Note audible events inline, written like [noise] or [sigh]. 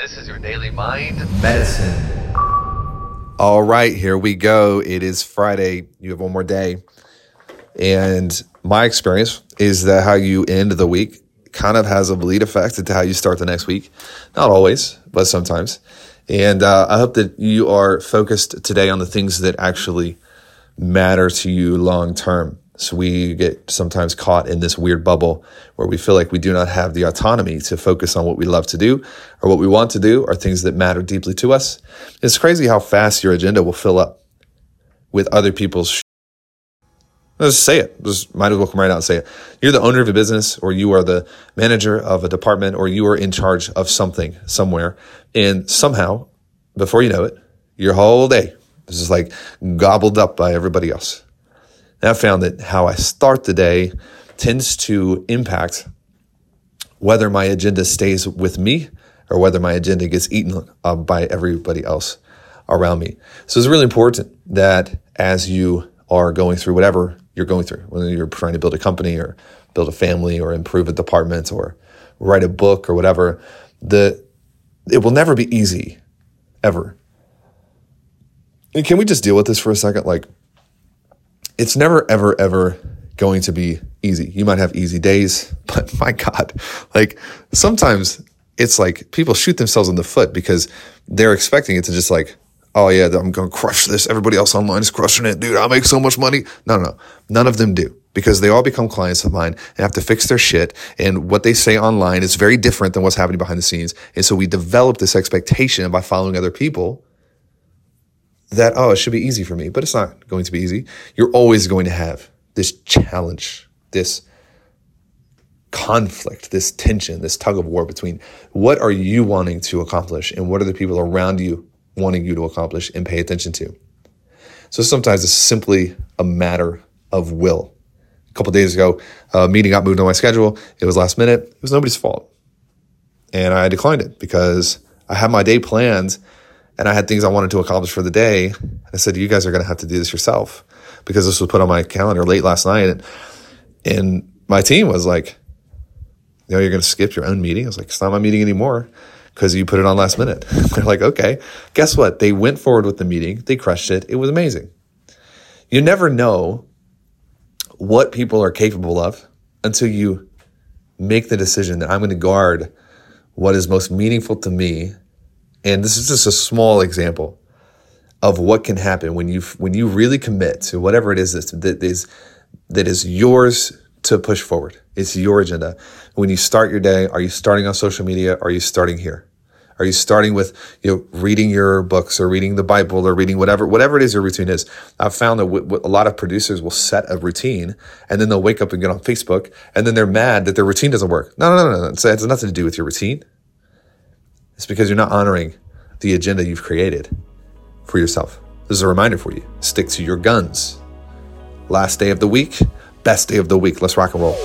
This is your daily mind medicine. All right, here we go. It is Friday. You have one more day. And my experience is that how you end the week kind of has a bleed effect into how you start the next week. Not always, but sometimes. And uh, I hope that you are focused today on the things that actually matter to you long term. So we get sometimes caught in this weird bubble where we feel like we do not have the autonomy to focus on what we love to do or what we want to do or things that matter deeply to us. It's crazy how fast your agenda will fill up with other people's. Sh- just say it. Just might as well come right out and say it. You're the owner of a business or you are the manager of a department or you are in charge of something somewhere. And somehow, before you know it, your whole day is just like gobbled up by everybody else. And I found that how I start the day tends to impact whether my agenda stays with me or whether my agenda gets eaten up by everybody else around me. So it's really important that as you are going through whatever you're going through, whether you're trying to build a company or build a family or improve a department or write a book or whatever, the it will never be easy ever. And can we just deal with this for a second? Like it's never, ever, ever going to be easy. You might have easy days, [laughs] but my God, like sometimes it's like people shoot themselves in the foot because they're expecting it to just like, oh yeah, I'm going to crush this. Everybody else online is crushing it. Dude, I'll make so much money. No, no, no. None of them do because they all become clients of mine and have to fix their shit. And what they say online is very different than what's happening behind the scenes. And so we develop this expectation by following other people that, oh, it should be easy for me, but it's not going to be easy. You're always going to have this challenge, this conflict, this tension, this tug of war between what are you wanting to accomplish and what are the people around you wanting you to accomplish and pay attention to. So sometimes it's simply a matter of will. A couple days ago, a meeting got moved on my schedule. It was last minute. It was nobody's fault. And I declined it because I had my day planned and I had things I wanted to accomplish for the day. I said, you guys are going to have to do this yourself because this was put on my calendar late last night. And, and my team was like, you know, you're going to skip your own meeting. I was like, it's not my meeting anymore because you put it on last minute. [laughs] They're like, okay, guess what? They went forward with the meeting. They crushed it. It was amazing. You never know what people are capable of until you make the decision that I'm going to guard what is most meaningful to me and this is just a small example of what can happen when you when you really commit to whatever it is that, that is that is yours to push forward. It's your agenda. When you start your day, are you starting on social media? Are you starting here? Are you starting with you know reading your books or reading the Bible or reading whatever whatever it is your routine is? I've found that w- w- a lot of producers will set a routine and then they'll wake up and get on Facebook and then they're mad that their routine doesn't work. No, no, no, no. It has nothing to do with your routine. It's because you're not honoring the agenda you've created for yourself. This is a reminder for you stick to your guns. Last day of the week, best day of the week. Let's rock and roll.